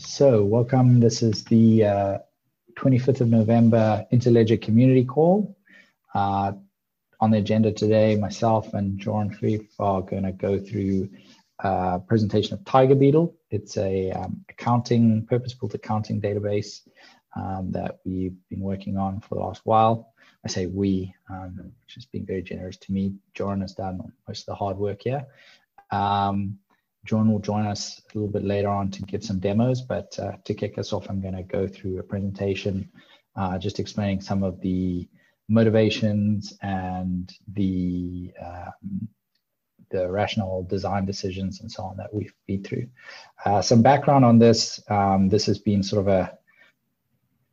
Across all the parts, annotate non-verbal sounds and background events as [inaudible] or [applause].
So, welcome. This is the uh, 25th of November Interledger Community Call. Uh, on the agenda today, myself and Joran Philippe are going to go through a presentation of Tiger Beetle. It's a um, accounting, purpose-built accounting database um, that we've been working on for the last while. I say we, um, which is being very generous to me. Joran has done most of the hard work here. Um, John will join us a little bit later on to give some demos, but uh, to kick us off, I'm going to go through a presentation uh, just explaining some of the motivations and the um, the rational design decisions and so on that we've been through. Uh, some background on this: um, this has been sort of a,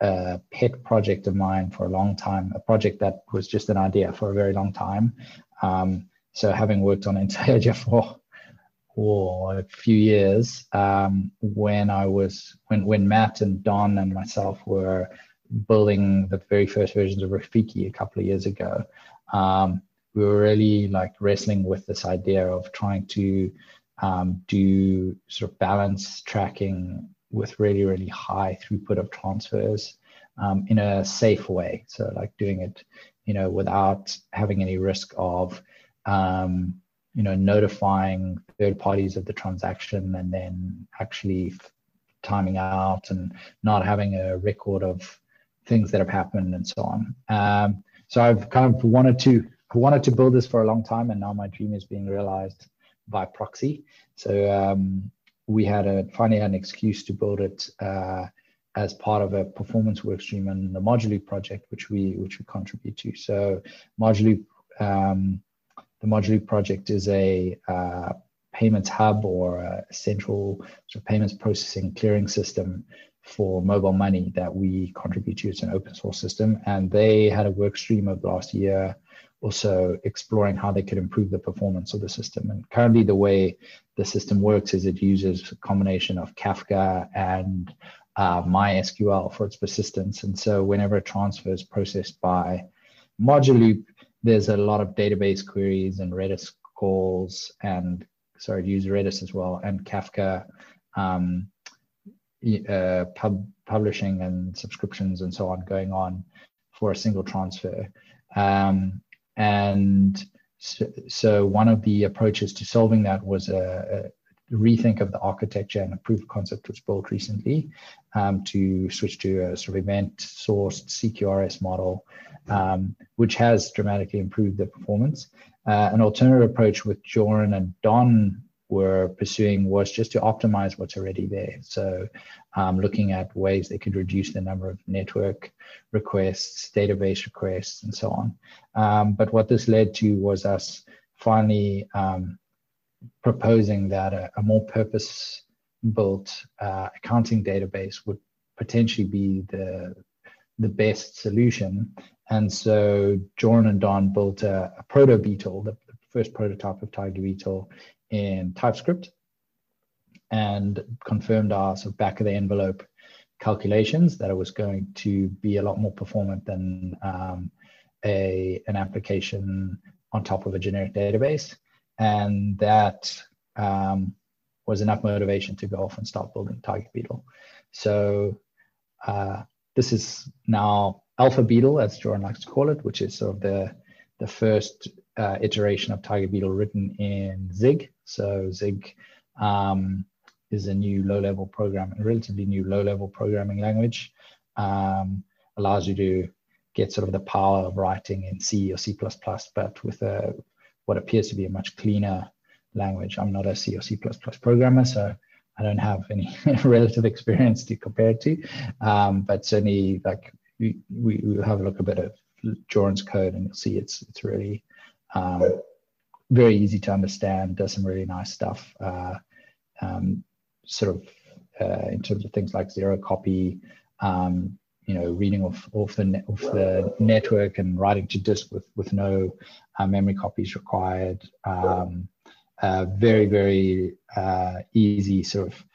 a, pet project of mine for a long time, a project that was just an idea for a very long time. Um, so, having worked on Interledger [laughs] for for a few years um, when I was when when Matt and Don and myself were building the very first versions of Rafiki a couple of years ago. Um, we were really like wrestling with this idea of trying to um, do sort of balance tracking with really really high throughput of transfers um, in a safe way. So like doing it, you know, without having any risk of um, you know notifying third parties of the transaction and then actually timing out and not having a record of things that have happened and so on. Um, so i've kind of wanted to I wanted to build this for a long time and now my dream is being realized by proxy. So um, we had a finally had an excuse to build it uh, as part of a performance workstream and the Mojaloop project which we which we contribute to. So Mojaloop um, the Mojaloop project is a uh, payments hub or a central sort of payments processing clearing system for mobile money that we contribute to. It's an open source system. And they had a work stream of last year also exploring how they could improve the performance of the system. And currently, the way the system works is it uses a combination of Kafka and uh, MySQL for its persistence. And so, whenever a transfer is processed by Mojaloop, there's a lot of database queries and Redis calls and sorry, use Redis as well and Kafka um, uh, pub, publishing and subscriptions and so on going on for a single transfer. Um, and so, so, one of the approaches to solving that was a, a rethink of the architecture and a proof of concept was built recently um, to switch to a sort of event sourced CQRS model um, which has dramatically improved the performance. Uh, an alternative approach which Joran and Don were pursuing was just to optimize what's already there. So, um, looking at ways they could reduce the number of network requests, database requests, and so on. Um, but what this led to was us finally um, proposing that a, a more purpose built uh, accounting database would potentially be the the best solution. And so Joran and Don built a, a proto Beetle, the, the, first prototype of Tiger Beetle in TypeScript, and confirmed our sort of back of the envelope calculations that it was going to be a lot more performant than um, a an application on top of a generic database, and that um, was enough motivation to go off and start building Tiger Beetle. So uh, this is now Alpha Beetle, as Joran likes to call it, which is sort of the the first uh, iteration of Tiger Beetle written in Zig. So Zig um, is a new low-level program, a relatively new low-level programming language. Um, allows you to get sort of the power of writing in C or C++, but with a what appears to be a much cleaner language. I'm not a C or C++ programmer, so I don't have any [laughs] relative experience to compare it to, um, but certainly like we, we have a look a bit of Joran's code and you'll see it's it's really um, very easy to understand. Does some really nice stuff, uh, um, sort of uh, in terms of things like zero copy, um, you know, reading off off the off the network and writing to disk with with no uh, memory copies required. Um, uh, very very uh, easy sort of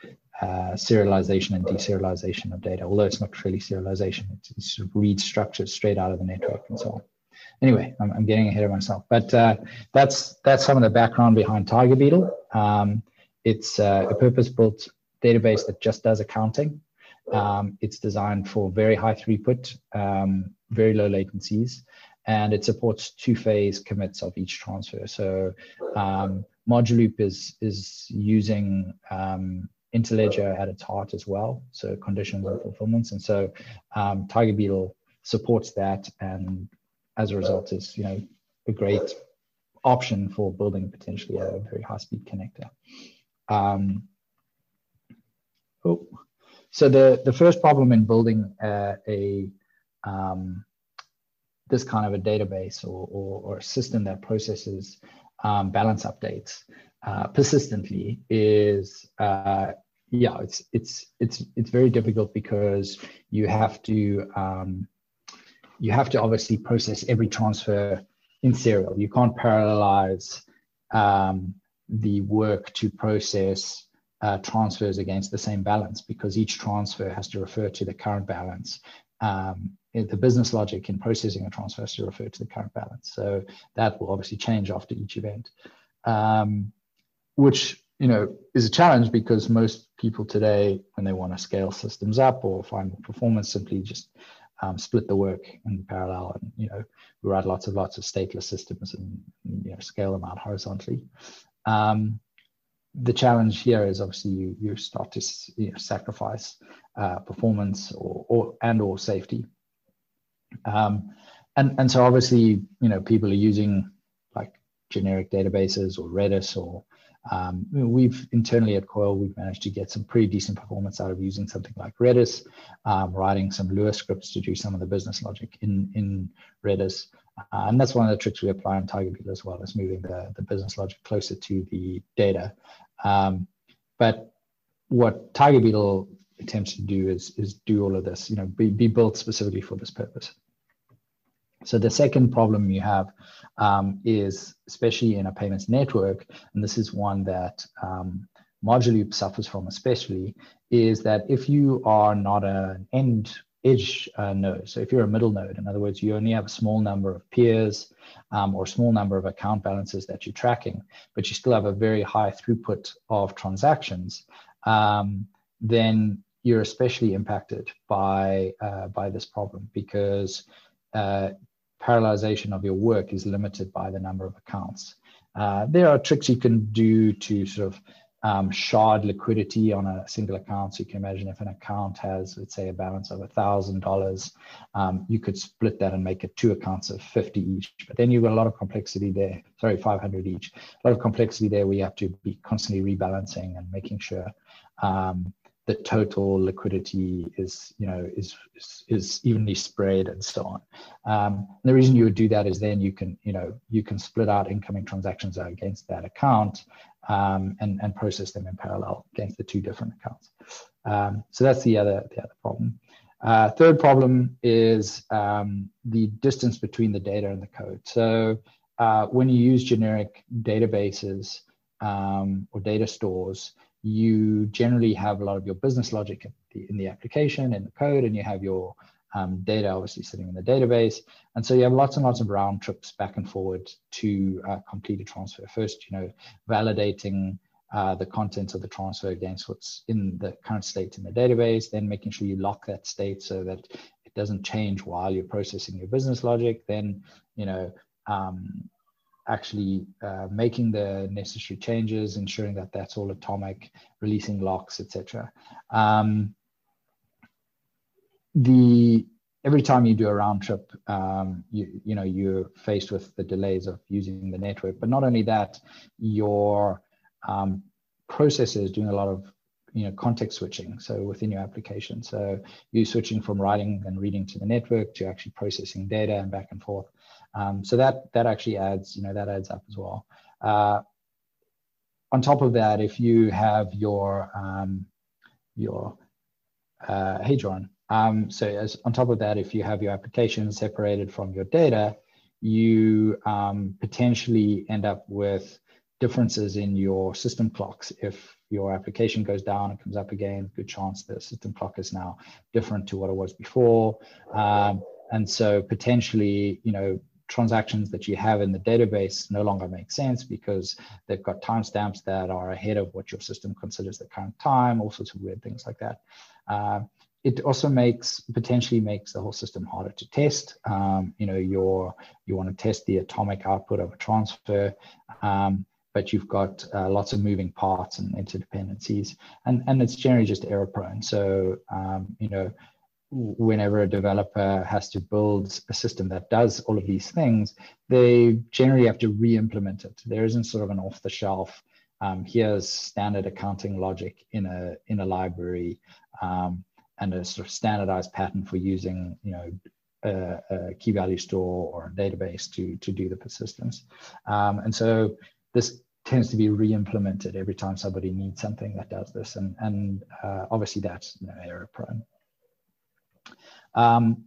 uh, serialization and deserialization of data, although it's not really serialization, it's, it's sort of read structures straight out of the network and so on. Anyway, I'm, I'm getting ahead of myself, but uh, that's that's some of the background behind Tiger Beetle. Um, it's uh, a purpose-built database that just does accounting. Um, it's designed for very high throughput, um, very low latencies, and it supports two-phase commits of each transfer. So um, Mojaloop is is using um, Interledger at its heart as well, so conditions and fulfillments, and so um, Tiger Beetle supports that, and as a result, is you know a great option for building potentially a very high-speed connector. Um, so the the first problem in building uh, a um, this kind of a database or, or, or a system that processes um, balance updates uh, persistently is uh, yeah it's it's it's it's very difficult because you have to um, you have to obviously process every transfer in serial. You can't parallelize um, the work to process uh, transfers against the same balance because each transfer has to refer to the current balance um, the business logic in processing a transfer has to refer to the current balance. So that will obviously change after each event, um, which you know is a challenge because most people today, when they want to scale systems up or find performance, simply just um, split the work in parallel, and you know we write lots of lots of stateless systems and you know scale them out horizontally. Um, the challenge here is obviously you, you start to you know, sacrifice uh, performance or, or and or safety um, and, and so obviously, you know, people are using like generic databases or Redis or um, we've internally at Coil, we've managed to get some pretty decent performance out of using something like Redis, um, writing some Lua scripts to do some of the business logic in, in Redis. Uh, and that's one of the tricks we apply on Tiger Beetle as well, is moving the, the business logic closer to the data. Um, but what Tiger Beetle attempts to do is, is do all of this, you know, be, be built specifically for this purpose. So the second problem you have um, is, especially in a payments network, and this is one that um, Mojaloop suffers from especially, is that if you are not an end edge uh, node, so if you're a middle node, in other words, you only have a small number of peers um, or a small number of account balances that you're tracking, but you still have a very high throughput of transactions, um, then you're especially impacted by uh, by this problem because uh, parallelization of your work is limited by the number of accounts. Uh, there are tricks you can do to sort of um, shard liquidity on a single account. So you can imagine if an account has, let's say, a balance of $1,000, um, you could split that and make it two accounts of 50 each. But then you've got a lot of complexity there. Sorry, 500 each. A lot of complexity there you have to be constantly rebalancing and making sure um, the total liquidity is you know is is, is evenly spread and so on um, the reason you would do that is then you can you know you can split out incoming transactions against that account um, and and process them in parallel against the two different accounts. Um, so that's the other the other problem. Uh, third problem is um, the distance between the data and the code. So uh, when you use generic databases um, or data stores you generally have a lot of your business logic in the, in the application and the code, and you have your um, data obviously sitting in the database. And so you have lots and lots of round trips back and forward to uh, complete a transfer. First, you know, validating uh, the contents of the transfer against what's in the current state in the database, then making sure you lock that state so that it doesn't change while you're processing your business logic. Then, you know, um, actually uh, making the necessary changes, ensuring that that's all atomic, releasing locks, etc. Um, the every time you do a round trip, um, you you know you're faced with the delays of using the network. But not only that, your um, processor is doing a lot of you know context switching so within your application so you're switching from writing and reading to the network to actually processing data and back and forth um, so that that actually adds, you know, that adds up as well. Uh, on top of that, if you have your um, your uh, hey John, um, so as on top of that, if you have your application separated from your data, you um, potentially end up with differences in your system clocks. If your application goes down and comes up again, good chance the system clock is now different to what it was before. Um, and so potentially, you know, transactions that you have in the database no longer make sense because they've got timestamps that are ahead of what your system considers the current time, all sorts of weird things like that. Uh, it also makes potentially makes the whole system harder to test. Um, you know, you want to test the atomic output of a transfer, um, but you've got uh, lots of moving parts and interdependencies, and and it's generally just error prone. So um, you know, whenever a developer has to build a system that does all of these things, they generally have to re-implement it. There isn't sort of an off-the-shelf. Um, here's standard accounting logic in a in a library. Um, and a sort of standardized pattern for using, you know, a, a key value store or a database to, to do the persistence. Um, and so this tends to be re-implemented every time somebody needs something that does this. And, and uh, obviously that's you know, error prone. Um,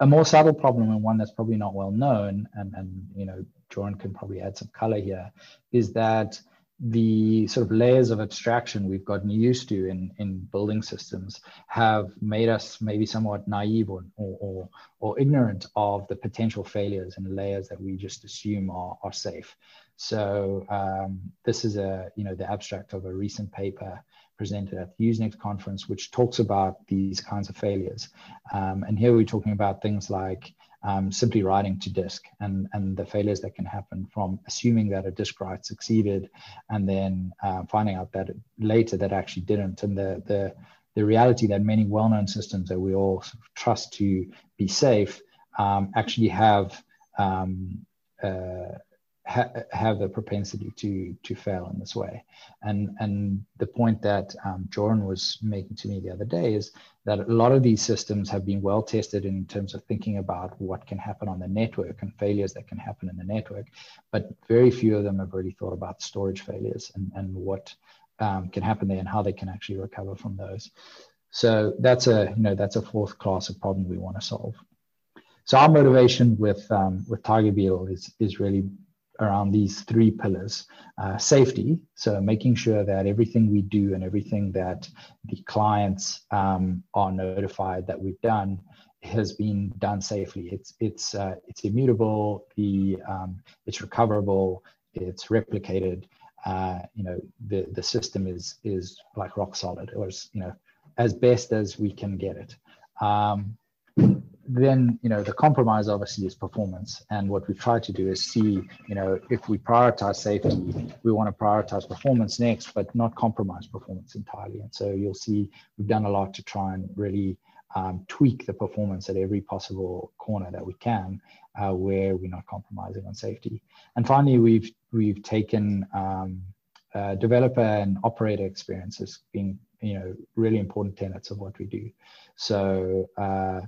a more subtle problem and one that's probably not well known, and, and you know, Joran can probably add some color here, is that the sort of layers of abstraction we've gotten used to in, in building systems have made us maybe somewhat naive or, or, or, ignorant of the potential failures and layers that we just assume are, are safe. So um, this is a, you know, the abstract of a recent paper presented at the Usenix conference, which talks about these kinds of failures. Um, and here we're talking about things like um, simply writing to disk and, and the failures that can happen from assuming that a disk write succeeded and then uh, finding out that later that actually didn't. And the, the, the reality that many well-known systems that we all trust to be safe um, actually have um, uh, ha- have a propensity to to fail in this way. And and the point that um, Joran was making to me the other day is that a lot of these systems have been well tested in terms of thinking about what can happen on the network and failures that can happen in the network, but very few of them have really thought about storage failures and and what um, can happen there and how they can actually recover from those. So that's a you know that's a fourth class of problem we want to solve. So our motivation with um, with Tiger Beetle is is really around these three pillars uh, safety so making sure that everything we do and everything that the clients um, are notified that we've done has been done safely. It's it's uh, it's immutable the um, it's recoverable it's replicated uh, you know the the system is is like rock solid or you know as best as we can get it. Um, then you know the compromise obviously is performance. And what we've tried to do is see you know if we prioritize safety we want to prioritize performance next but not compromise performance entirely. And so you'll see we've done a lot to try and really um, tweak the performance at every possible corner that we can uh, where we're not compromising on safety. And finally we've we've taken um, uh, developer and operator experiences being you know really important tenets of what we do. So uh,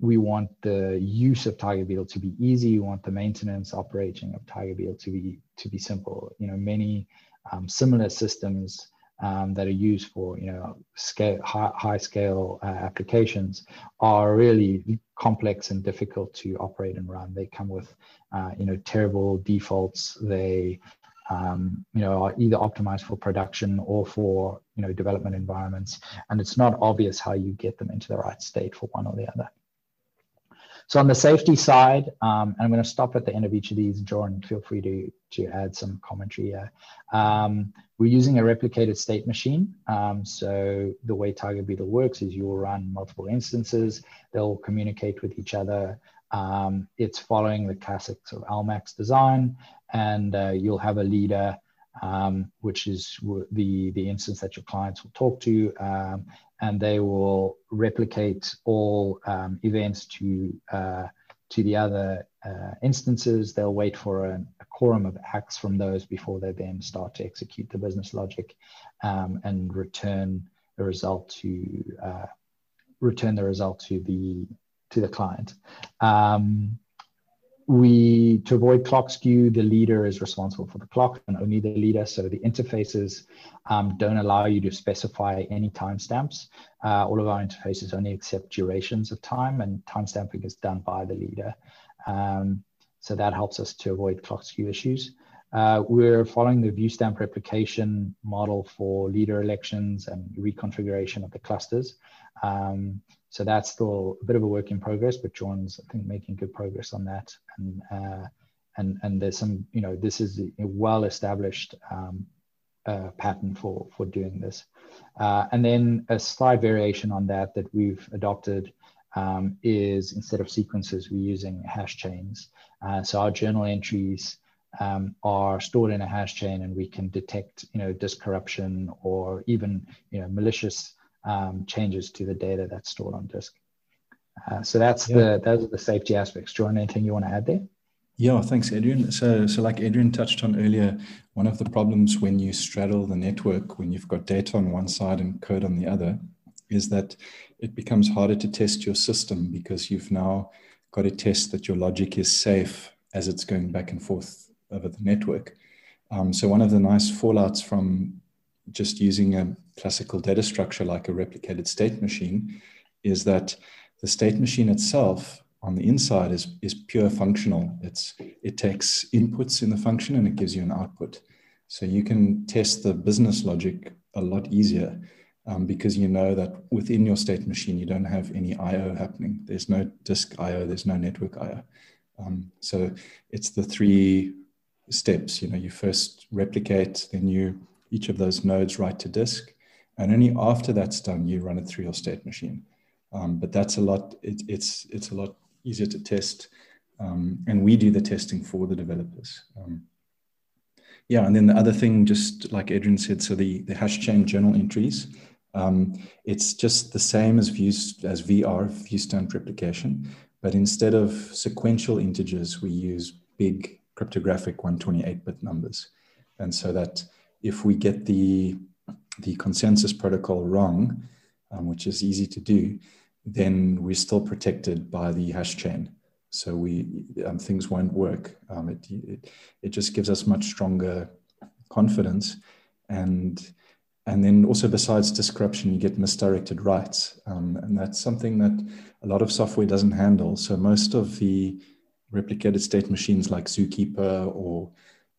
we want the use of Tiger Beetle to be easy. We want the maintenance operating of Tiger Beetle to be to be simple. You know, many um, similar systems um, that are used for you know scale high, high scale uh, applications are really complex and difficult to operate and run. They come with uh, you know terrible defaults. They um, you know, are either optimized for production or for, you know, development environments. And it's not obvious how you get them into the right state for one or the other. So on the safety side, um, I'm going to stop at the end of each of these. Joran, feel free to, to add some commentary here. Um, we're using a replicated state machine. Um, so the way Tiger Beetle works is you'll run multiple instances. They'll communicate with each other. Um, it's following the classic sort of LMAX design, and uh, you'll have a leader um, which is the, the instance that your clients will talk to, um, and they will replicate all um, events to, uh, to the other uh, instances. They'll wait for an, a quorum of acks from those before they then start to execute the business logic um, and return the result to uh, return the result to the to the client. Um, we to avoid clock skew the leader is responsible for the clock and only the leader. So the interfaces um, don't allow you to specify any timestamps. Uh, all of our interfaces only accept durations of time and timestamping is done by the leader. Um, so that helps us to avoid clock skew issues. Uh, we're following the view stamp replication model for leader elections and reconfiguration of the clusters. Um, so that's still a bit of a work in progress, but John's, I think, making good progress on that. And uh, and and there's some, you know, this is a well-established um, uh, pattern for for doing this. Uh, and then a slight variation on that that we've adopted um, is instead of sequences, we're using hash chains. Uh, so our journal entries um, are stored in a hash chain, and we can detect, you know, disk corruption or even, you know, malicious um, changes to the data that's stored on disk. Uh, so that's yeah. the those are the safety aspects. John, anything you want to add there? Yeah, thanks, Adrian. So, so like Adrian touched on earlier, one of the problems when you straddle the network, when you've got data on one side and code on the other, is that it becomes harder to test your system because you've now got to test that your logic is safe as it's going back and forth over the network. Um, so, one of the nice fallouts from just using a classical data structure like a replicated state machine is that the state machine itself on the inside is, is pure functional. It's, it takes inputs in the function and it gives you an output. So you can test the business logic a lot easier um, because you know that within your state machine, you don't have any IO happening. There's no disk IO, there's no network IO. Um, so it's the three steps. You know, you first replicate, then you each of those nodes write to disk, and only after that's done, you run it through your state machine. Um, but that's a lot. It, it's it's a lot easier to test. Um, and we do the testing for the developers. Um, yeah, and then the other thing, just like Adrian said, so the, the hash chain journal entries, um, it's just the same as views as VR, view stamp replication, but instead of sequential integers, we use big cryptographic 128-bit numbers. And so that if we get the, the consensus protocol wrong, um, which is easy to do, then we're still protected by the hash chain. So we um, things won't work. Um, it, it, it just gives us much stronger confidence, and and then also besides disk corruption, you get misdirected writes, um, and that's something that a lot of software doesn't handle. So most of the replicated state machines like Zookeeper or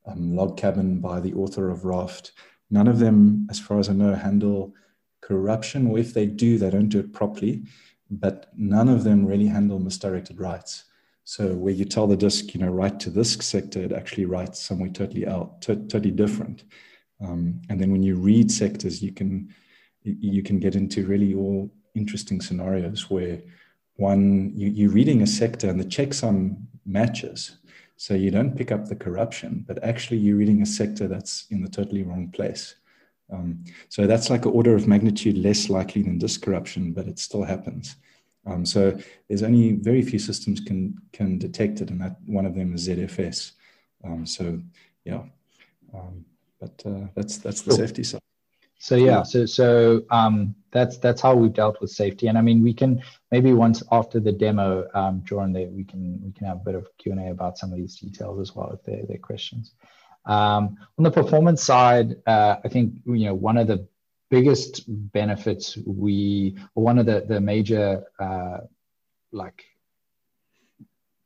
um, Log Cabin by the author of Raft, none of them, as far as I know, handle corruption, or if they do, they don't do it properly but none of them really handle misdirected writes. So where you tell the disk, you know, write to this sector, it actually writes somewhere totally out, to- totally different. Um, and then when you read sectors, you can you can get into really all interesting scenarios where one you, you're reading a sector and the checksum matches, so you don't pick up the corruption, but actually you're reading a sector that's in the totally wrong place. Um, so that's like an order of magnitude less likely than disk corruption, but it still happens. Um, so there's only very few systems can can detect it, and that one of them is ZFS. Um, so yeah, um, but uh, that's that's the safety side. So yeah, so so um, that's that's how we've dealt with safety, and I mean we can maybe once after the demo, um, Joran, there we can we can have a bit of Q and A about some of these details as well if they're, they're questions. Um, on the performance side, uh, I think you know one of the biggest benefits we, or one of the the major uh, like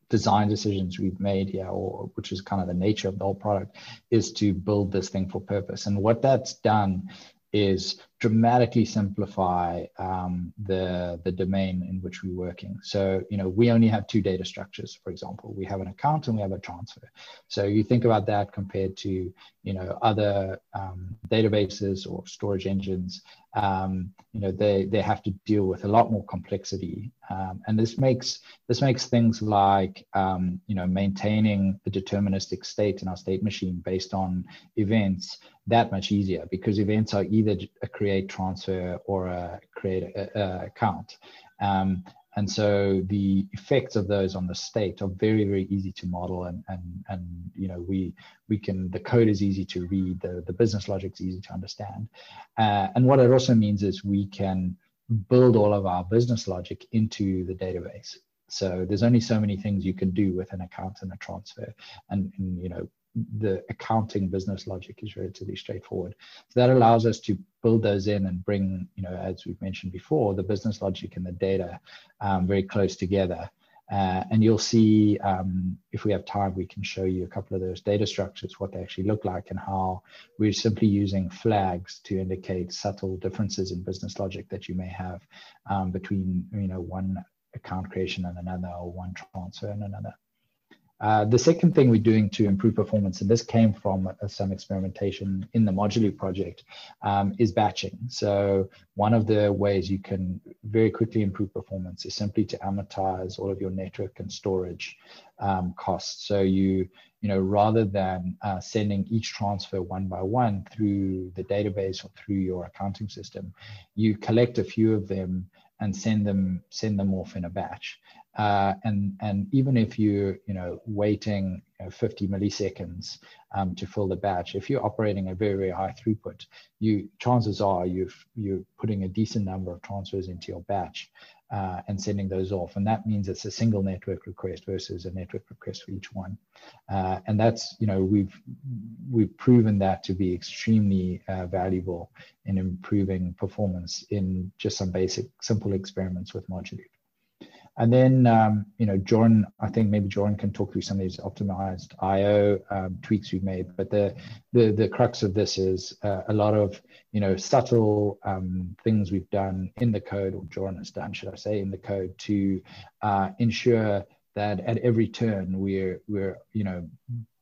design decisions we've made here, or which is kind of the nature of the whole product, is to build this thing for purpose. And what that's done is dramatically simplify um, the the domain in which we're working. So you know we only have two data structures, for example. We have an account and we have a transfer. So you think about that compared to you know other um, databases or storage engines. Um, you know they they have to deal with a lot more complexity, um, and this makes this makes things like um, you know maintaining a deterministic state in our state machine based on events that much easier because events are either a create transfer or create a, a account. Um, and so the effects of those on the state are very, very easy to model and, and, and you know, we, we can, the code is easy to read, the, the business logic is easy to understand. Uh, and what it also means is we can build all of our business logic into the database. So there's only so many things you can do with an account and a transfer. And, and you know, the accounting business logic is relatively straightforward. So that allows us to build those in and bring, you know, as we've mentioned before, the business logic and the data um, very close together. Uh, and you'll see um, if we have time, we can show you a couple of those data structures, what they actually look like, and how we're simply using flags to indicate subtle differences in business logic that you may have um, between you know one account creation and another, or one transfer and another. Uh, the second thing we're doing to improve performance, and this came from uh, some experimentation in the Mojaloop project, um, is batching. So one of the ways you can very quickly improve performance is simply to amortize all of your network and storage um, costs. So you, you know, rather than uh, sending each transfer one by one through the database or through your accounting system, you collect a few of them and send them send them off in a batch. Uh, and and even if you you know waiting you know, 50 milliseconds um, to fill the batch, if you're operating a very very high throughput, you chances are you've you're putting a decent number of transfers into your batch uh, and sending those off, and that means it's a single network request versus a network request for each one, uh, and that's you know we've we've proven that to be extremely uh, valuable in improving performance in just some basic simple experiments with Mojaloop. And then, um, you know, Joran, I think maybe Joran can talk through some of these optimized IO um, tweaks we've made. But the, the the crux of this is uh, a lot of, you know, subtle um, things we've done in the code, or Joran has done, should I say, in the code to uh, ensure that at every turn we're we're you know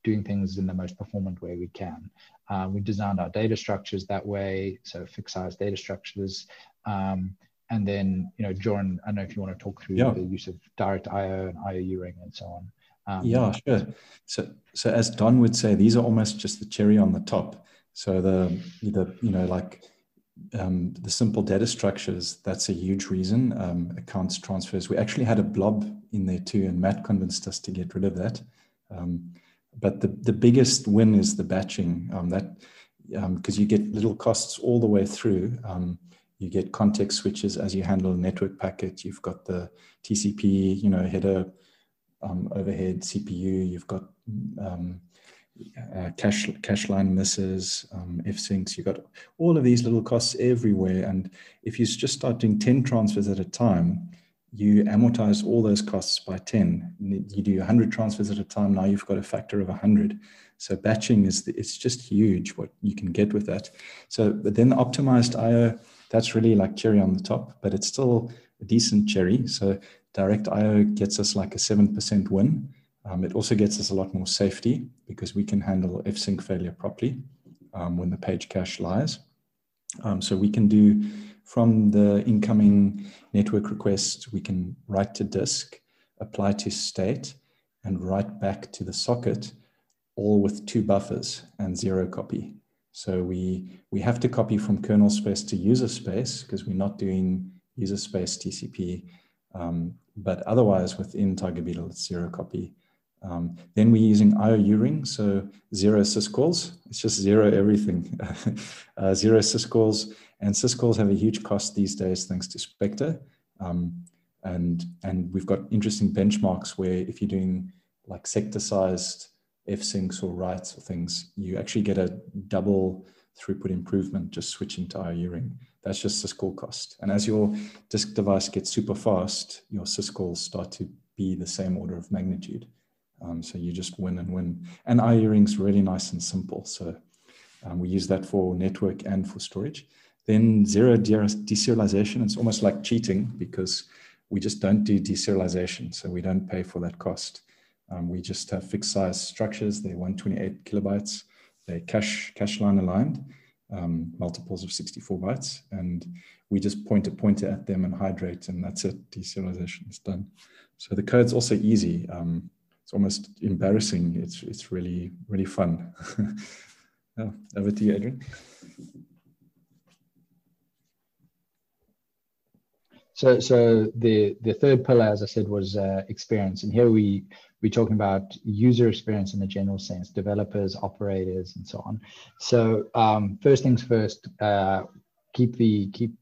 doing things in the most performant way we can. Uh, we designed our data structures that way, so fixed size data structures. Um, and then you know Joran, I don't know if you want to talk through yeah. the use of direct IO and io_uring and so on. Um, yeah, sure. So, so as Don would say, these are almost just the cherry on the top. So the the you know like um, the simple data structures that's a huge reason. Um, accounts transfers. We actually had a blob in there too, and Matt convinced us to get rid of that. Um, but the the biggest win is the batching. Um, that because um, you get little costs all the way through. Um, you get context switches as you handle a network packet. You've got the TCP, you know, header, um, overhead CPU. You've got um, uh, cache cache line misses, um, F syncs. You've got all of these little costs everywhere. And if you just start doing 10 transfers at a time, you amortize all those costs by 10. You do 100 transfers at a time. Now you've got a factor of 100. So batching is the, it's just huge what you can get with that. So but then the optimized IO that's really like cherry on the top, but it's still a decent cherry. So direct IO gets us like a 7% win. Um, it also gets us a lot more safety because we can handle F-sync failure properly um, when the page cache lies. Um, so we can do from the incoming network request, we can write to disk, apply to state, and write back to the socket, all with two buffers and zero copy. So we, we have to copy from kernel space to user space because we're not doing user space TCP. Um, but otherwise within Tiger Beetle, it's zero copy. Um, then we're using io_uring, so zero syscalls. It's just zero everything. [laughs] uh, zero syscalls, and syscalls have a huge cost these days thanks to Spectre. Um, and and we've got interesting benchmarks where if you're doing like sector-sized f-syncs or writes or things, you actually get a double throughput improvement just switching to io_uring. That's just syscall cost. And as your disk device gets super fast, your syscalls start to be the same order of magnitude. Um, so you just win and win. And io_uring's really nice and simple. So um, we use that for network and for storage. Then zero deserialization, it's almost like cheating because we just don't do deserialization. So we don't pay for that cost. Um, we just have fixed size structures. They're 128 kilobytes. They're cache, cache line aligned, um, multiples of 64 bytes. And we just point a pointer at them and hydrate, and that's it. Deserialization is done. So the code's also easy. Um, it's almost embarrassing. It's, it's really, really fun. [laughs] yeah, over to you, Adrian. So, so the the third pillar, as I said, was uh, experience, and here we we're talking about user experience in the general sense, developers, operators, and so on. So, um, first things first, uh, keep the keep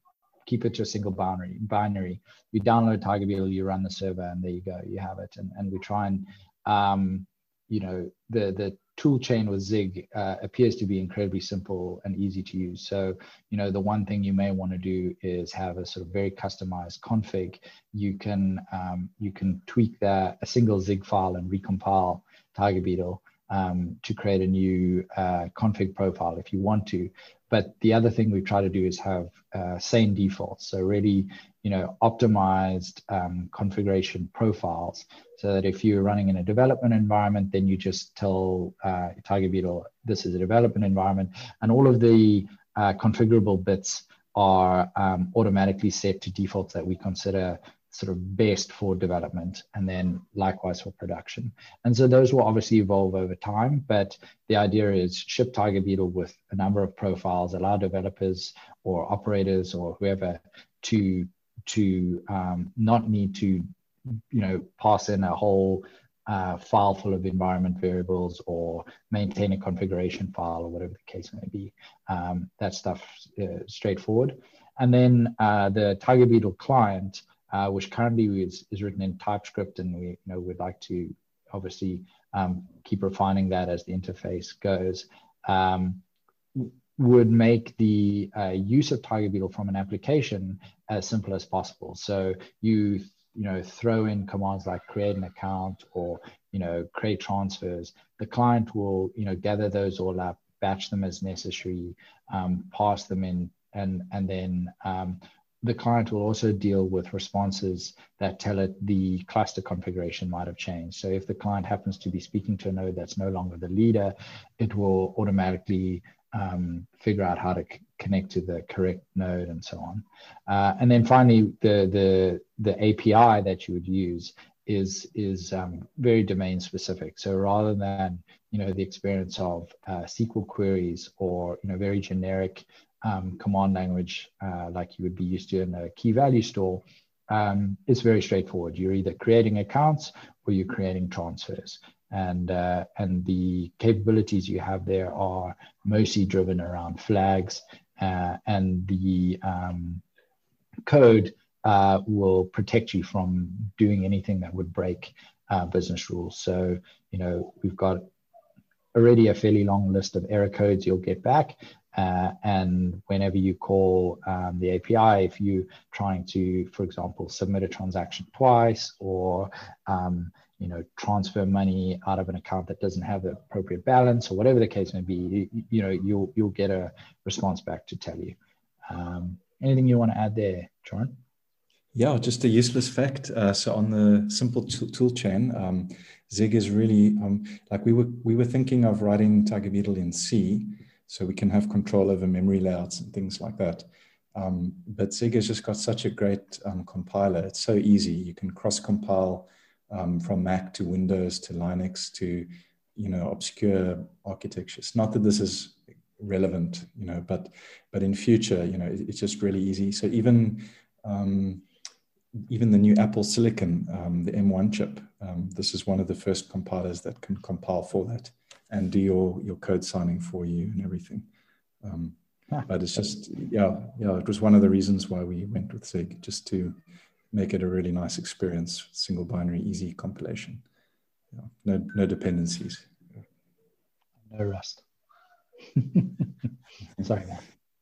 keep it to a single binary. Binary. You download Tiger Beetle, you run the server, and there you go, you have it. And and we try and um, you know the the tool chain with Zig uh, appears to be incredibly simple and easy to use. So, you know, the one thing you may want to do is have a sort of very customized config. You can um, you can tweak that a single Zig file and recompile Tiger Beetle um, to create a new uh, config profile if you want to. But the other thing we try to do is have uh, sane defaults. So really, you know, optimized um, configuration profiles so that if you're running in a development environment, then you just tell uh, Tiger Beetle, this is a development environment and all of the uh, configurable bits are um, automatically set to defaults that we consider sort of best for development and then likewise for production. And so those will obviously evolve over time, but the idea is ship Tiger Beetle with a number of profiles, allow developers or operators or whoever to to um, not need to you know pass in a whole uh, file full of environment variables or maintain a configuration file or whatever the case may be. Um, that stuff uh, straightforward. And then uh, the Tiger Beetle client uh, which currently is, is written in TypeScript, and we you know would like to obviously um, keep refining that as the interface goes. Um, would make the uh, use of Tiger Beetle from an application as simple as possible. So you you know throw in commands like create an account or you know create transfers. The client will you know gather those all up, batch them as necessary, um, pass them in, and and then um, the client will also deal with responses that tell it the cluster configuration might have changed. So if the client happens to be speaking to a node that's no longer the leader, it will automatically um, figure out how to connect to the correct node and so on. Uh, and then finally, the, the, the API that you would use is, is um, very domain specific. So rather than you know the experience of uh, SQL queries or you know very generic um, command language uh, like you would be used to in a key value store, um, it's very straightforward. You're either creating accounts or you're creating transfers. And, uh, and the capabilities you have there are mostly driven around flags uh, and the um, code uh, will protect you from doing anything that would break uh, business rules. So, you know, we've got already a fairly long list of error codes you'll get back. Uh, and whenever you call um, the API, if you're trying to, for example, submit a transaction twice or um, you know transfer money out of an account that doesn't have the appropriate balance or whatever the case may be, you, you know you'll you'll get a response back to tell you. Um, anything you want to add there, John? Yeah, just a useless fact. Uh, so on the simple tool chain, um, Zig is really um, like we were we were thinking of writing Tiger Beetle in C so we can have control over memory layouts and things like that. Um, but Zig has just got such a great um, compiler. It's so easy. You can cross compile um, from Mac to Windows to Linux to, you know, obscure architectures. Not that this is relevant, you know, but but in future, you know, it, it's just really easy. So even um, even the new Apple Silicon, um, the M1 chip, um, this is one of the first compilers that can compile for that and do your your code signing for you and everything. Um, ah, but it's just yeah yeah it was one of the reasons why we went with Zig just to make it a really nice experience, single binary, easy compilation. Yeah, no no dependencies. No Rust. [laughs] Sorry.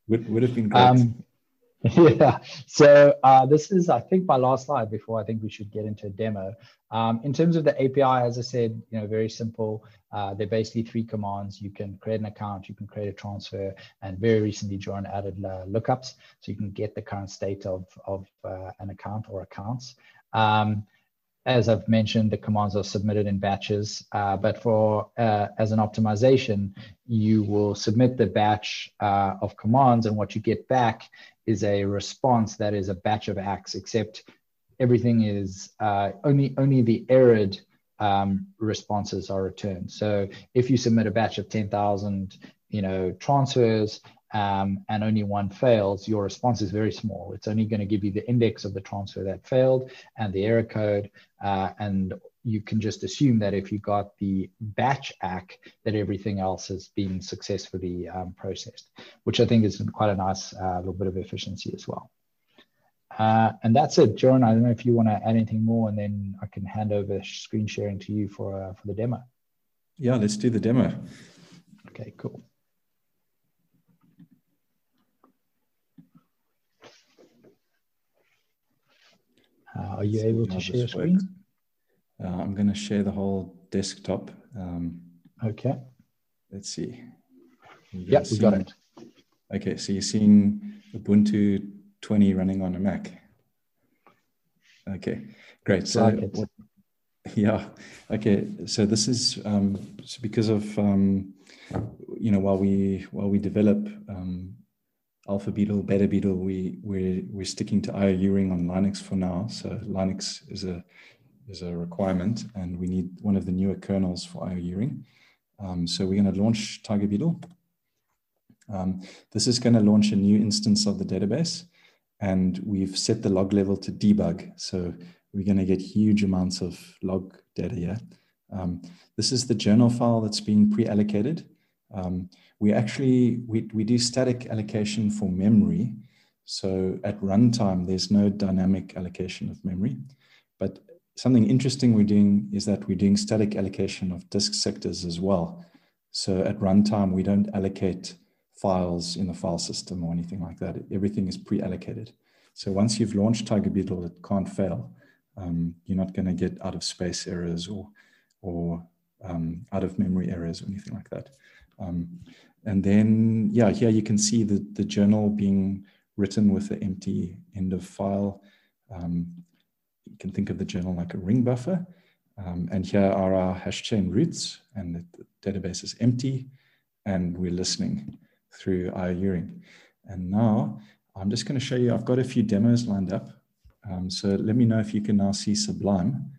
Would would have been great. [laughs] Yeah. So uh, this is, I think, my last slide before I think we should get into a demo. Um, in terms of the API, as I said, you know, very simple. Uh, they're basically three commands. You can create an account, you can create a transfer, and very recently, John added uh, lookups, so you can get the current state of of uh, an account or accounts. Um, as I've mentioned, the commands are submitted in batches, uh, but for uh, as an optimization, you will submit the batch uh, of commands, and what you get back is a response that is a batch of acks, except everything is uh, only only the errored um, responses are returned. So if you submit a batch of 10,000, you know, transfers um, and only one fails, your response is very small. It's only going to give you the index of the transfer that failed and the error code. Uh, and you can just assume that if you got the batch ACK, that everything else has been successfully um, processed, which I think is quite a nice uh, little bit of efficiency as well. Uh, and that's it, John. I don't know if you want to add anything more, and then I can hand over screen sharing to you for uh, for the demo. Yeah, let's do the demo. Okay, cool. Uh, are you able to share screen? Uh, I'm going to share the whole desktop. Um, okay. Let's see. Yep, we got it. Okay, so you're seeing Ubuntu 20 running on a Mac. Okay, great. So, like what, yeah, okay. So this is um, so because of um, you know while we while we develop um, Alpha Beetle, Beta Beetle, we we're we're sticking to io_uring on Linux for now. So Linux is a is a requirement, and we need one of the newer kernels for io_uring. Um, so we're going to launch Tiger Beetle. Um, this is going to launch a new instance of the database, and we've set the log level to debug. So we're going to get huge amounts of log data here. Um, this is the journal file that's been pre-allocated. Um, we actually, we, we do static allocation for memory. So at runtime, there's no dynamic allocation of memory. But something interesting we're doing is that we're doing static allocation of disk sectors as well. So at runtime, we don't allocate files in the file system or anything like that. Everything is pre-allocated. So once you've launched Tiger Beetle, it can't fail. Um, you're not going to get out of space errors or, or um, out of memory errors or anything like that. Um, and then, yeah, here you can see the, the journal being written with the empty end of file. Um, you can think of the journal like a ring buffer. Um, and here are our hash chain roots, and the, database is empty, and we're listening through io_uring. And now I'm just going to show you, I've got a few demos lined up. Um, so let me know if you can now see Sublime.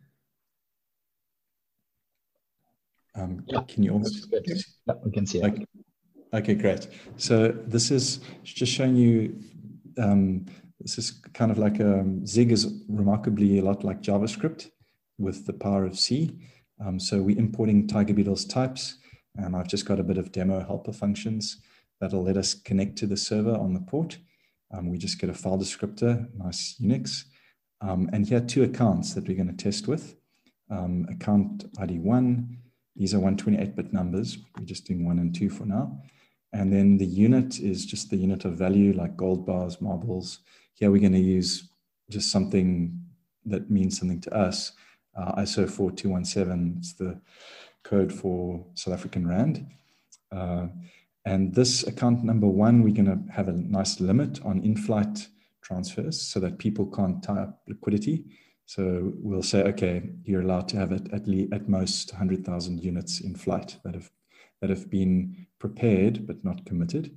Um, yeah, can you almost? Yeah, we can see it. Okay. okay, great. So this is just showing you, um, this is kind of like a, um, Zig is remarkably a lot like JavaScript with the power of C. Um, so we're importing Tiger Beetle's types, and I've just got a bit of demo helper functions that'll let us connect to the server on the port. Um, we just get a file descriptor, nice Unix. Um, and here are two accounts that we're going to test with. Um, account ID one, these are 128-bit numbers. We're just doing one and two for now. And then the unit is just the unit of value like gold bars, marbles. Here we're going to use just something that means something to us. Uh, ISO 4217, it's the code for South African Rand. Uh, and this account number one, we're going to have a nice limit on in-flight transfers so that people can't tie up liquidity. So we'll say, okay, you're allowed to have it at, le- at most 100,000 units in flight that have, that have been prepared but not committed.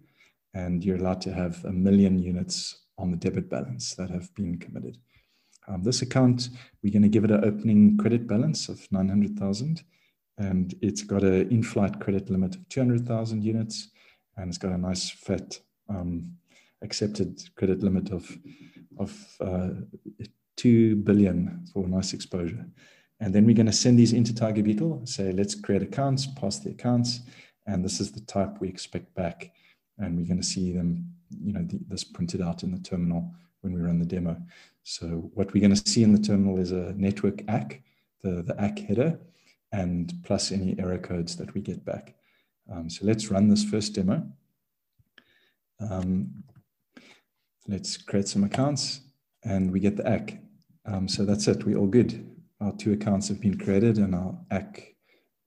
And you're allowed to have a million units on the debit balance that have been committed. Um, this account, we're going to give it an opening credit balance of 900,000 and it's got an in-flight credit limit of 200,000 units and it's got a nice fat um, accepted credit limit of of uh, two billion for nice exposure. And then we're going to send these into Tiger Beetle, say, let's create accounts, pass the accounts, and this is the type we expect back. And we're going to see them, you know, the, this printed out in the terminal when we run the demo. So what we're going to see in the terminal is a network ACK, the, the ACK header, and plus any error codes that we get back. Um, so let's run this first demo. Um, let's create some accounts and we get the ACK. Um, so that's it, we're all good. Our two accounts have been created and our ACK,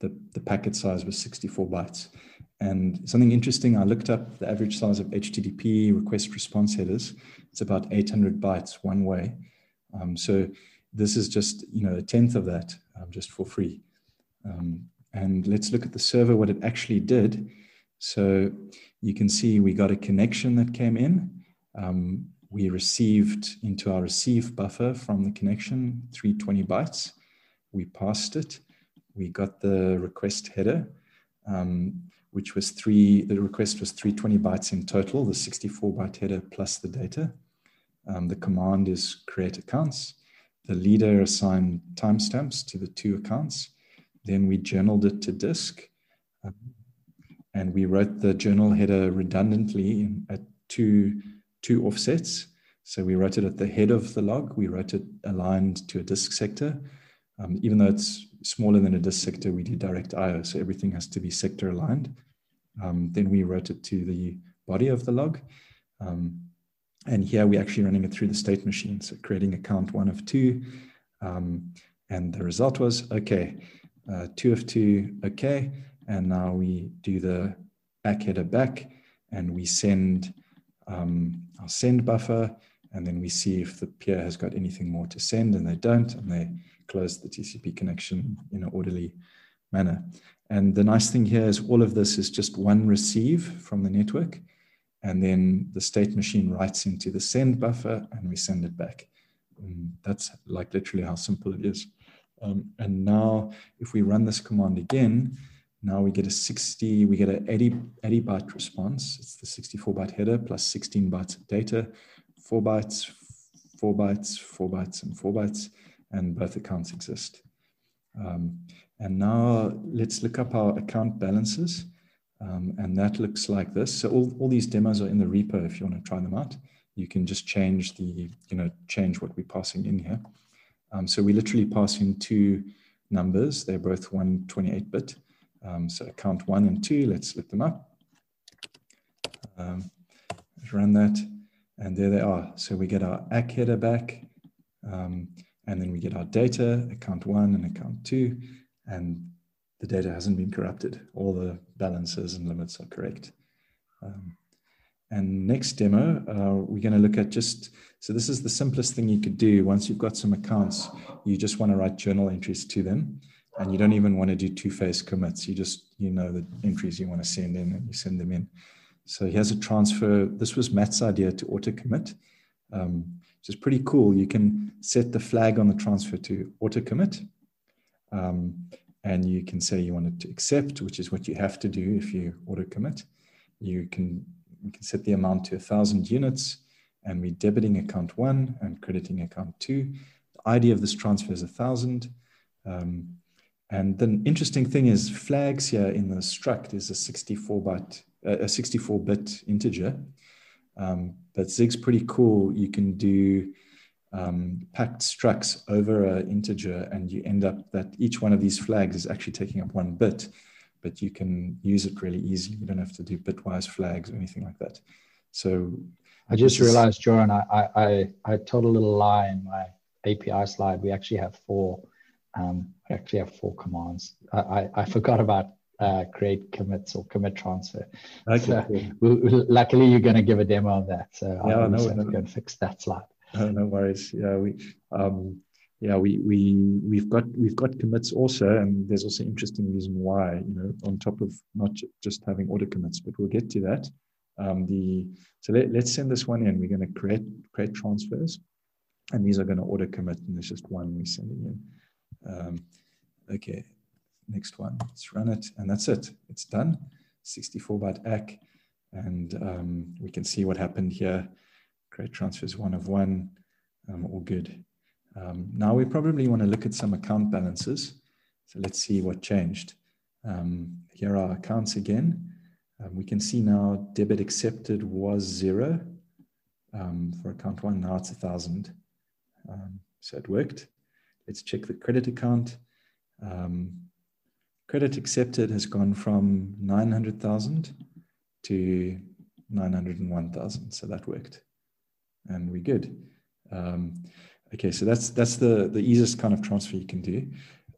the, the packet size was 64 bytes. And something interesting, I looked up the average size of HTTP request response headers. It's about 800 bytes one way. Um, so this is just, you know, a tenth of that um, just for free. Um, and let's look at the server, what it actually did. So you can see we got a connection that came in. Um, we received into our receive buffer from the connection 320 bytes. We passed it. We got the request header, um, which was three, the request was 320 bytes in total, the 64 byte header plus the data. Um, the command is create accounts. The leader assigned timestamps to the two accounts. Then we journaled it to disk. Um, and we wrote the journal header redundantly at two, two offsets. So we wrote it at the head of the log. We wrote it aligned to a disk sector. Um, even though it's smaller than a disk sector, we do direct IO, so everything has to be sector aligned. Um, then we wrote it to the body of the log. Um, and here we're actually running it through the state machine. So creating account one of two. Um, and the result was, okay, uh, two of two, okay. And now we do the ACK header back and we send um, our send buffer. And then we see if the peer has got anything more to send and they don't, and they close the TCP connection in an orderly manner. And the nice thing here is all of this is just one receive from the network. And then the state machine writes into the send buffer and we send it back. And that's like literally how simple it is. Um, and now if we run this command again, now we get a 60, we get an 80, 80 byte response. It's the 64 byte header plus 16 bytes data, four bytes, four bytes, four bytes, and four bytes, and both accounts exist. Um, and now let's look up our account balances. Um, and that looks like this. So all, all these demos are in the repo if you want to try them out. You can just change the, you know, change what we're passing in here. Um, so we literally pass in two numbers. They're both 128-bit. Um, so account one and two, let's split them up. Um, run that. And there they are. So we get our ACK header back. Um, and then we get our data, account one and account two. And the data hasn't been corrupted. All the balances and limits are correct. Um, and next demo, uh, we're going to look at just, so this is the simplest thing you could do. Once you've got some accounts, you just want to write journal entries to them. And you don't even want to do two-phase commits. You just, you know, the entries you want to send in and you send them in. So here's a transfer. This was Matt's idea to auto commit, um, which is pretty cool. You can set the flag on the transfer to auto commit. Um, and you can say you want it to accept, which is what you have to do if you auto commit. You can, you can set the amount to a thousand units and we're debiting account one and crediting account two. The ID of this transfer is a thousand. Um, and the interesting thing is flags here in the struct is a 64 byte, a 64 bit integer. Um, but Zig's pretty cool. You can do um, packed structs over an integer, and you end up that each one of these flags is actually taking up one bit, but you can use it really easily. You don't have to do bitwise flags or anything like that. So I just realized, Joran, I, I, I told a little lie in my API slide. We actually have four. Um, we actually have four commands. I, I, I forgot about uh, create commits or commit transfer. Okay, so cool. luckily, you're going to give a demo of that. So yeah, I'll no, no. go and fix that slide. No, no worries. Yeah, we um, yeah we we we've got we've got commits also, and there's also interesting reason why you know on top of not just having auto commits, but we'll get to that. Um, the so let, let's send this one in. We're going to create create transfers, and these are going to auto commit, and there's just one we're sending in. Um, okay, next one. Let's run it, and that's it. It's done. 64 byte ACK, and um, we can see what happened here. Create transfers one of one, um, all good. Um, now we probably want to look at some account balances. So let's see what changed. Um, here are accounts again. Um, we can see now debit accepted was zero for account one. Now it's a thousand. So it worked. Let's check the credit account. credit accepted has gone from 900,000 to 901,000. So that worked and we're good. Um, okay, so that's that's the the easiest kind of transfer you can do.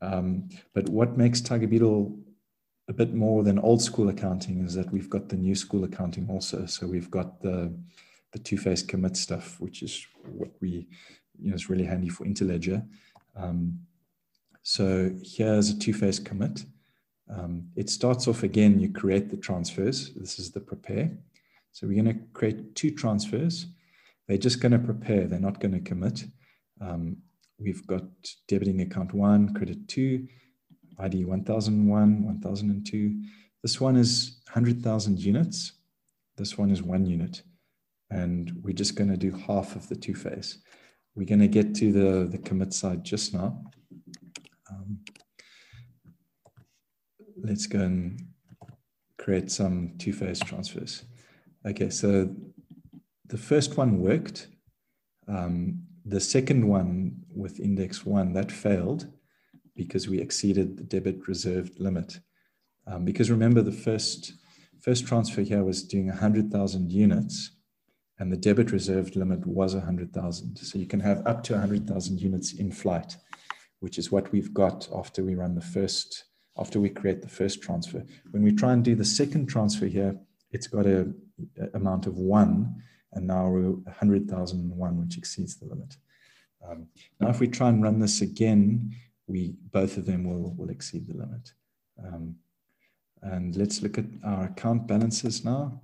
Um, but what makes Tiger Beetle a bit more than old school accounting is that we've got the new school accounting also. So we've got the the two-phase commit stuff, which is what we you know is really handy for Interledger. Um, so here's a two-phase commit. Um, it starts off again, you create the transfers. This is the prepare. So we're going to create two transfers. They're just going to prepare, they're not going to commit. Um, we've got debiting account one, credit two, ID 1001, 1002. This one is 100,000 units. This one is one unit. And we're just going to do half of the two phase. We're going to get to the, the commit side just now. Um, let's go and create some two phase transfers. Okay, so the first one worked. Um, the second one with index one, that failed. because we exceeded the debit reserved limit. Um, because remember, the first first transfer here was doing 100,000 units, and the debit reserved limit was 100,000. So you can have up to 100,000 units in flight, which is what we've got after we run the first, after we create the first transfer. When we try and do the second transfer here, it's got a, a amount of one, and now we're 100,001, which exceeds the limit. Um, now, if we try and run this again, we both of them will, will exceed the limit. Um, and let's look at our account balances now.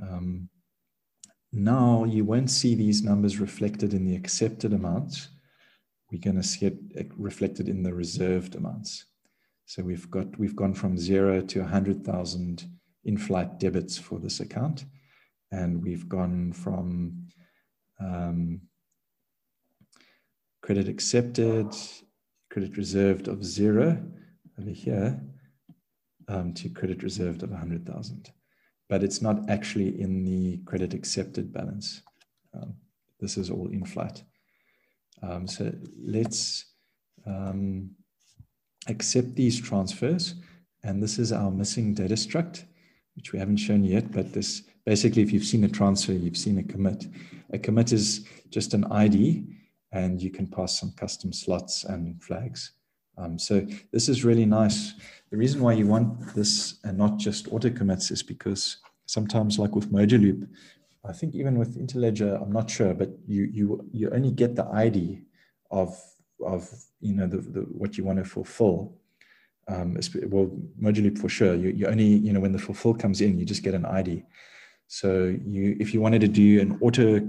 Um, now you won't see these numbers reflected in the accepted amounts. We're going to see it reflected in the reserved amounts. So we've got we've gone from zero to 100,000 in-flight debits for this account, and we've gone from um, credit accepted, credit reserved of zero over here um, to credit reserved of 100,000. But it's not actually in the credit accepted balance. Um, this is all in flight. Um, so let's um, accept these transfers. And this is our missing data struct, which we haven't shown yet, but this basically, if you've seen a transfer, you've seen a commit. A commit is just an ID, and you can pass some custom slots and flags. Um, so this is really nice. The reason why you want this and not just auto commits is because sometimes, like with Mojaloop, I think even with Interledger, I'm not sure, but you you you only get the ID of of you know the, the what you want to fulfill. Um, well, Mojaloop for sure. You you only you know when the fulfill comes in, you just get an ID. So you if you wanted to do an auto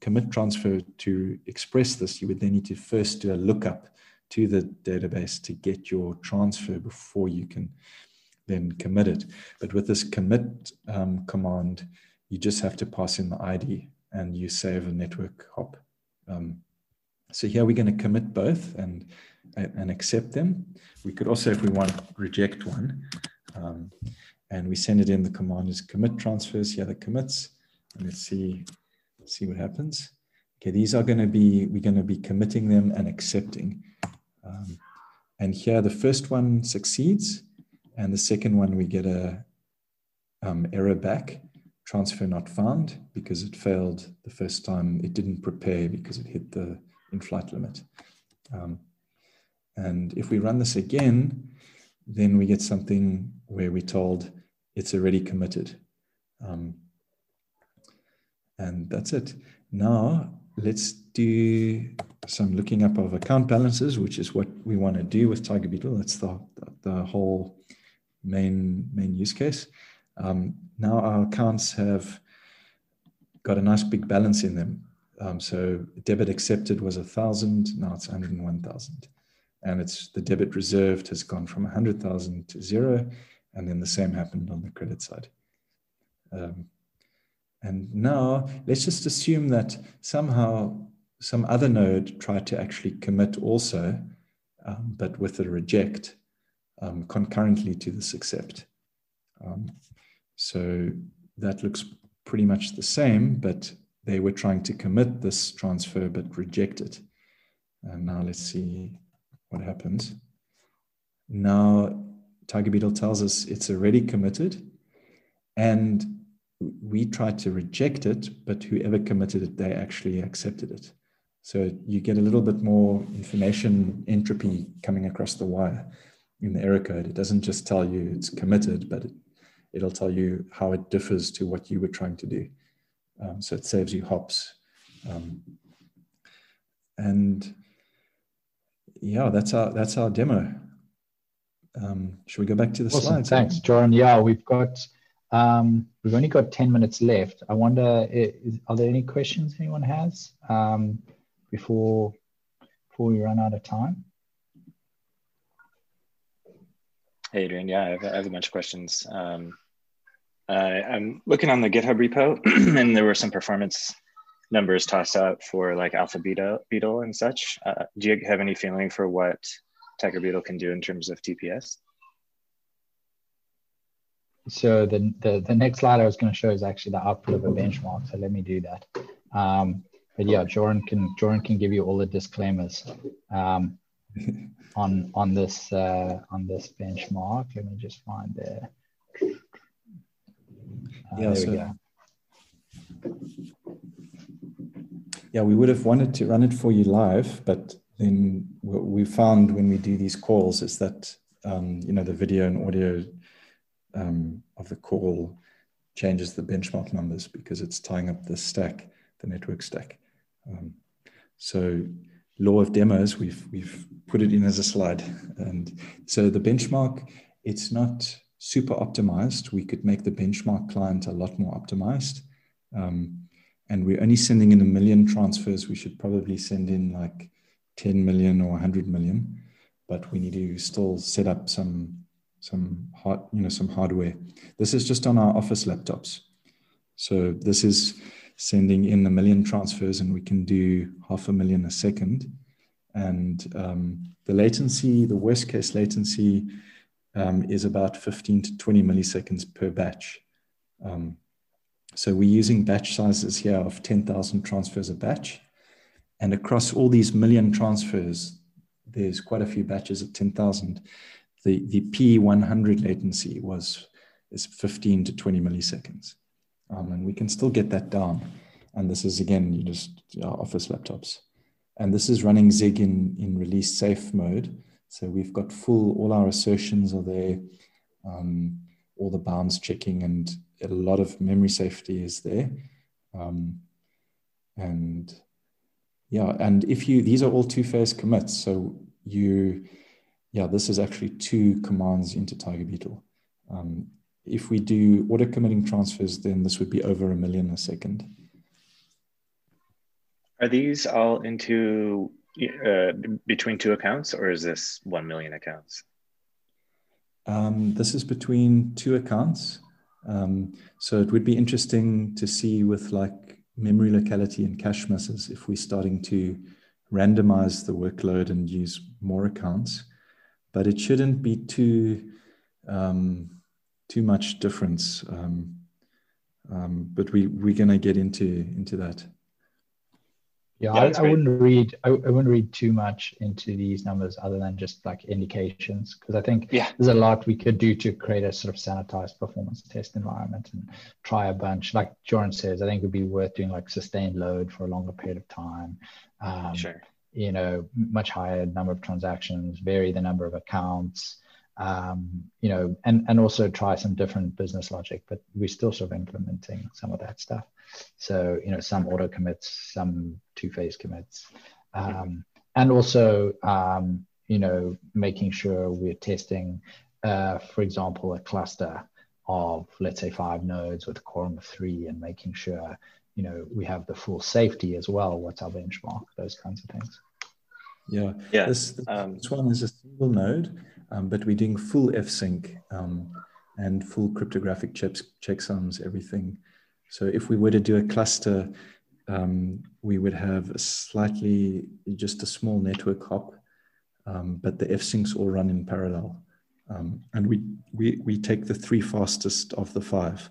commit transfer to express this, you would then need to first do a lookup to the database to get your transfer before you can then commit it. But with this commit um, command, you just have to pass in the ID and you save a network hop. Um, so here we're going to commit both and and accept them. We could also, if we want, reject one. Um, and we send it in. The command is commit transfers. Here the commits. And let's see, see what happens. Okay, these are going to be, we're going to be committing them and accepting. Um, and here the first one succeeds, and the second one we get a um, error back, transfer not found, because it failed the first time. It didn't prepare because it hit the in-flight limit. Um, and if we run this again, then we get something where we're told it's already committed. Um, and that's it. Now let's do some looking up of account balances, which is what we want to do with Tiger Beetle. That's the, the whole main, main use case. Um, now our accounts have got a nice big balance in them. Um, so debit accepted was a thousand, now it's 101,000. And it's the debit reserved has gone from 100,000 to zero. And then the same happened on the credit side. Um, and now let's just assume that somehow some other node tried to actually commit also, um, but with a reject um, concurrently to this accept. Um, so that looks pretty much the same, but they were trying to commit this transfer but reject it. And now let's see what happens. Now Tiger Beetle tells us it's already committed and we tried to reject it, but whoever committed it, they actually accepted it. So you get a little bit more information entropy coming across the wire in the error code. It doesn't just tell you it's committed, but it, will tell you how it differs to what you were trying to do. Um, so it saves you hops. Um, and yeah, that's our that's our demo. Um, should we go back to the awesome. slides? Thanks, John. Yeah, we've got um, we've only got 10 minutes left. I wonder, is, are there any questions anyone has um, before, before we run out of time? Hey, Adrian. Yeah, I have, I have a bunch of questions. Um, uh, I'm looking on the GitHub repo, [clears throat] and there were some performance numbers tossed out for like Alpha Beetle, Beetle and such. Uh, do you have any feeling for what Tiger Beetle can do in terms of TPS? so the, the, the next slide I was going to show is actually the output of a benchmark. So let me do that. Um, but yeah, Joran can Joran can give you all the disclaimers. Um, [laughs] on on this uh, on this benchmark. Let me just find there. Uh, yeah, there so, we go. Yeah, we would have wanted to run it for you live, but then what we found when we do these calls is that um, you know the video and audio um, of the call changes the benchmark numbers because it's tying up the stack, the network stack. Um, so law of demos, we've we've put it in as a slide, and so the benchmark, it's not super optimized. We could make the benchmark client a lot more optimized. Um, and we're only sending in a million transfers. We should probably send in like 10 million or 100 million, but we need to still set up some some hard, you know, some hardware. This is just on our office laptops. So this is sending in a million transfers, and we can do half a million a second. And um, the latency, the worst case latency, um, is about 15 to 20 milliseconds per batch. Um, so we're using batch sizes here of 10,000 transfers a batch. And across all these million transfers, there's quite a few batches of 10,000. The, the P100 latency was is 15 to 20 milliseconds. Um, and we can still get that down. And this is, again, you just our office laptops. And this is running Zig in, in release safe mode. So we've got full, all our assertions are there, um, all the bounds checking, and a lot of memory safety is there. Um, and yeah, and if you, these are all two phase commits. So you, yeah, this is actually two commands into Tiger Beetle. Um, if we do auto committing transfers, then this would be over a million a second. Are these all into uh, between two accounts, or is this one million accounts? Um, this is between two accounts. Um, so it would be interesting to see with like memory locality and cache misses if we're starting to randomize the workload and use more accounts. But it shouldn't be too um, too much difference. Um, um, but we we're gonna get into into that. Yeah, yeah I, I, wouldn't read I, I, wouldn't read too much into these numbers other than just like indications because I think yeah. there's a lot we could do to create a sort of sanitized performance test environment and try a bunch. Like Joran says, I think it would be worth doing like sustained load for a longer period of time. Um, sure. You know, much higher number of transactions, vary the number of accounts. Um, you know, and and also try some different business logic, but we're still sort of implementing some of that stuff. So, you know, some auto commits, some two phase commits. Um, and also, um, you know, making sure we're testing, uh, for example, a cluster of, let's say, five nodes with a quorum of three and making sure, you know, we have the full safety as well. What's our benchmark? Those kinds of things. Yeah. Yeah. This, this, um, this one is a single node, um, but we're doing full F-sync um, and full cryptographic checks, checksums, everything. So if we were to do a cluster, um, we would have a slightly, just a small network hop, um, but the F-syncs all run in parallel. Um, and we, we, we take the three fastest of the five.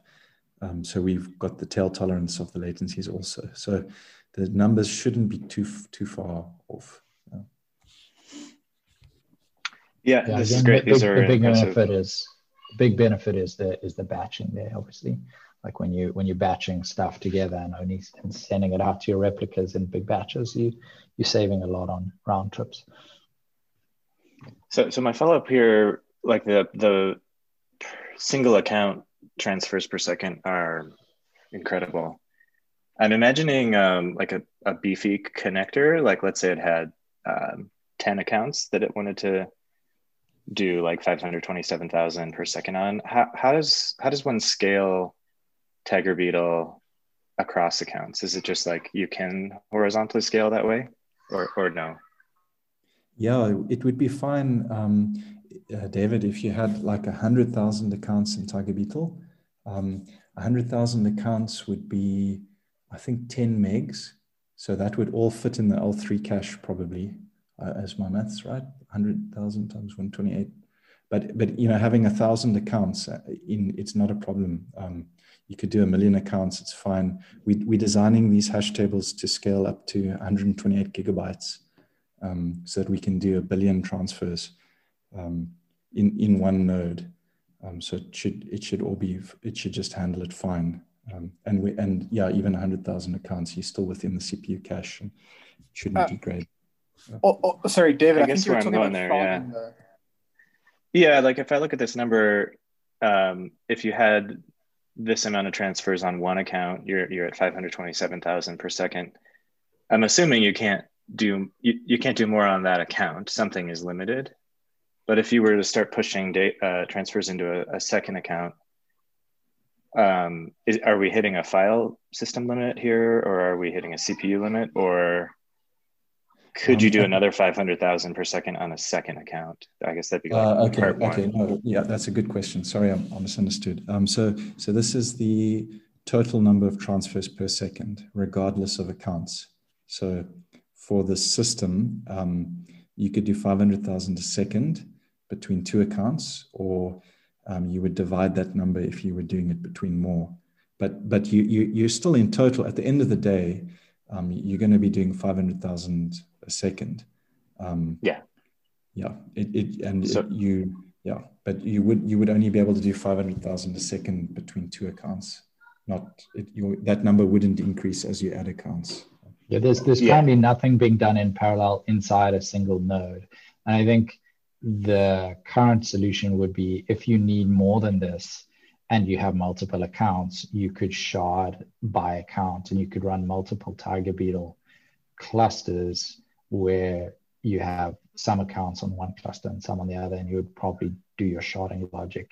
Um, so we've got the tail tolerance of the latencies also. So the numbers shouldn't be too, too far off. Yeah, yeah this again, is great. The, These big, are the big benefit is the big benefit is the is the batching there, obviously. Like when you when you're batching stuff together and only and sending it out to your replicas in big batches you you're saving a lot on round trips. So so my follow-up here like the the single account transfers per second are incredible. I'm imagining um, like a, a beefy connector like let's say it had um, 10 accounts that it wanted to do like 527000 per second on how, how does how does one scale Tiger Beetle across accounts? Is it just like you can horizontally scale that way or, or no? Yeah, it would be fine, um, uh, David, if you had like a 100,000 accounts in Tiger Beetle. Um, 100,000 accounts would be, I think, 10 megs. So that would all fit in the L3 cache probably, uh, as my maths right. 100,000 times 128. But, but you know, having a thousand accounts uh, in it's not a problem. Um, you could do a million accounts, it's fine. We, we're designing these hash tables to scale up to 128 gigabytes. um, so that we can do a billion transfers um, in in one node. Um, so it should it should all be it should just handle it fine. Um, and we and yeah, even hundred thousand accounts, you're still within the CPU cache and shouldn't uh, degrade. Oh, oh, sorry, David. I, I guess where I'm going there, yeah. The... Yeah, like if I look at this number, um, if you had this amount of transfers on one account, you're you're at 527,000 per second. I'm assuming you can't do you, you can't do more on that account. Something is limited. But if you were to start pushing data, uh, transfers into a, a second account, um, is, are we hitting a file system limit here, or are we hitting a CPU limit, or could you do um, another 500,000 per second on a second account? I guess that'd be like uh, okay. okay. No, yeah, that's a good question. Sorry, I'm, I misunderstood. Um, so, so this is the total number of transfers per second, regardless of accounts. So for the system, um, you could do 500,000 a second between two accounts, or um, you would divide that number if you were doing it between more. But, but you, you, you're still in total, at the end of the day, um, you're going to be doing 500,000 a second. Um, yeah. Yeah. It, it and so, it, you, yeah, but you would, you would only be able to do 500,000 a second between two accounts. Not it, your, that number wouldn't increase as you add accounts. Yeah, there's there's yeah. currently nothing being done in parallel inside a single node, and I think the current solution would be if you need more than this, and you have multiple accounts, you could shard by account, and you could run multiple Tiger Beetle clusters where you have some accounts on one cluster and some on the other, and you would probably do your sharding logic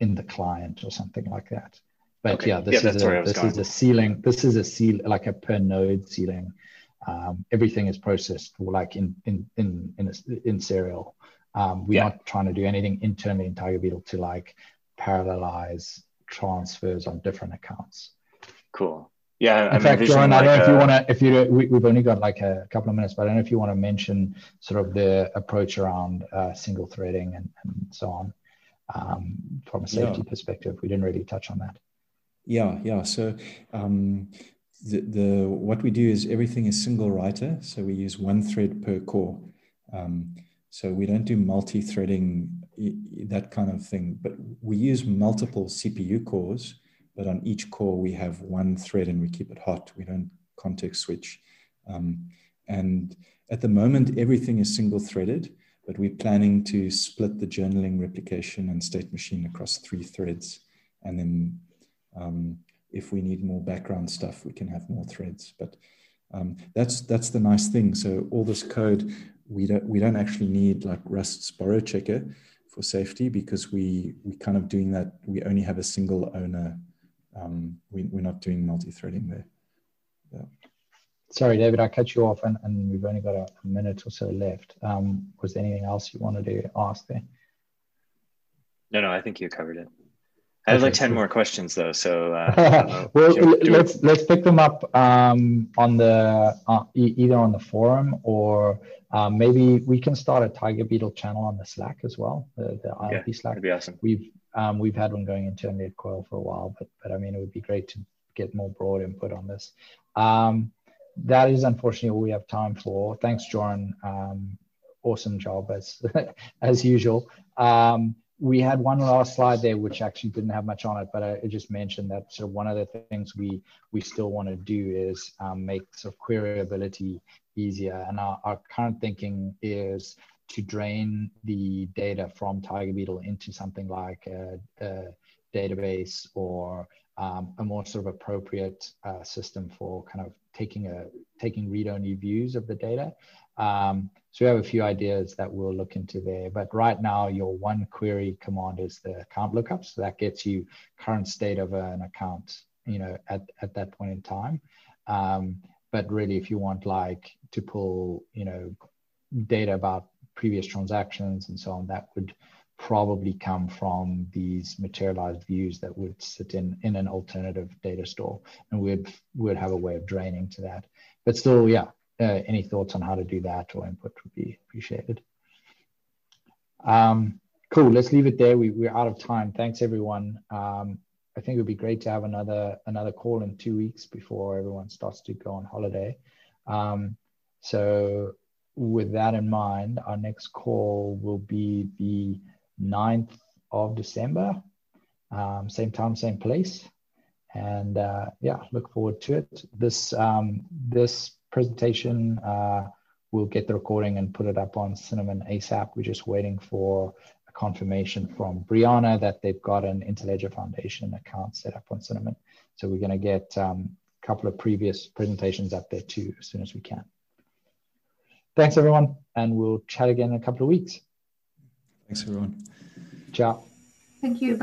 in the client or something like that. But okay. yeah, this yeah, is a this going. is a ceiling. This is a seal like a per node ceiling. Um, everything is processed like in in in in, a, in serial. Um, we're yeah. not trying to do anything internally in Tiger Beetle to like parallelize transfers on different accounts. Cool. Yeah. In I'm fact, John, I don't know if you want to, if you, we, have only got like a couple of minutes, but I don't know if you want to mention sort of the approach around uh, single threading and, and so on um, from a safety yeah. perspective. We didn't really touch on that. Yeah, yeah. So um, the, the what we do is everything is single writer. So we use one thread per core. Um, so we don't do multi-threading, that kind of thing. But we use multiple CPU cores, but on each core we have one thread and we keep it hot. We don't context switch. Um, and at the moment, everything is single threaded, but we're planning to split the journaling replication and state machine across three threads. And then um, if we need more background stuff, we can have more threads. But um, that's that's the nice thing. So all this code, we don't we don't actually need like Rust's borrow checker for safety because we we kind of doing that. We only have a single owner. Um, we, we're not doing multi-threading there. Yeah. Sorry, David, I cut you off, and, and we've only got a, a minute or so left. Um, was there anything else you wanted to ask there? No, no, I think you covered it. I have like 10 more questions though. So, uh, [laughs] [laughs] well, let's, let's pick them up um, on the, uh, e either on the forum or um, maybe we can start a Tiger Beetle channel on the Slack as well, the, the ILP yeah, Slack. That'd be awesome. We've, um, we've had one going internally at Coil for a while, but, but I mean, it would be great to get more broad input on this. Um, that is unfortunately all we have time for. Thanks, Joran. Um, awesome job as, [laughs] as usual. Um, we had one last slide there which actually didn't have much on it but i just mentioned that sort of one of the things we we still want to do is um, make sort of queryability easier and our, our current thinking is to drain the data from tiger beetle into something like a, a database or um, a more sort of appropriate uh, system for kind of taking a taking read-only views of the data um, so we have a few ideas that we'll look into there. But right now, your one query command is the account lookup. So that gets you current state of an account, you know, at, at that point in time. Um, but really, if you want like to pull, you know, data about previous transactions and so on, that would probably come from these materialized views that would sit in in an alternative data store and we'd we would have a way of draining to that but still yeah uh, any thoughts on how to do that or input would be appreciated. Um, cool. Let's leave it there. We, we're out of time. Thanks, everyone. Um, I think it would be great to have another another call in two weeks before everyone starts to go on holiday. Um, so with that in mind, our next call will be the 9th of December, um, same time, same place. And uh, yeah, look forward to it. This um, this presentation, uh, we'll get the recording and put it up on Cinnamon ASAP. We're just waiting for a confirmation from Brianna that they've got an Interledger Foundation account set up on Cinnamon. So we're going to get um, a couple of previous presentations up there too as soon as we can. Thanks, everyone, and we'll chat again in a couple of weeks. Thanks, everyone. Ciao. Thank you.